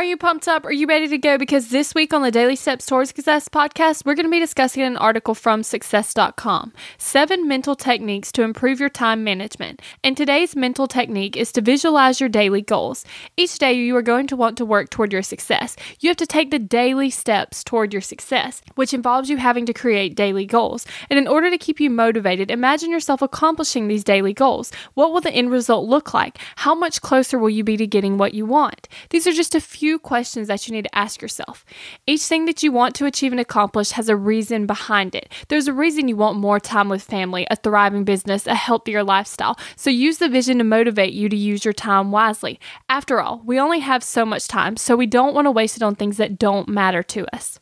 Are you pumped up? Are you ready to go? Because this week on the Daily Steps Towards Success podcast, we're going to be discussing an article from success.com Seven Mental Techniques to Improve Your Time Management. And today's mental technique is to visualize your daily goals. Each day, you are going to want to work toward your success. You have to take the daily steps toward your success, which involves you having to create daily goals. And in order to keep you motivated, imagine yourself accomplishing these daily goals. What will the end result look like? How much closer will you be to getting what you want? These are just a few few questions that you need to ask yourself. Each thing that you want to achieve and accomplish has a reason behind it. There's a reason you want more time with family, a thriving business, a healthier lifestyle. So use the vision to motivate you to use your time wisely. After all, we only have so much time, so we don't want to waste it on things that don't matter to us.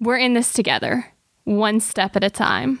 We're in this together, one step at a time.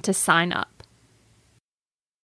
to sign up.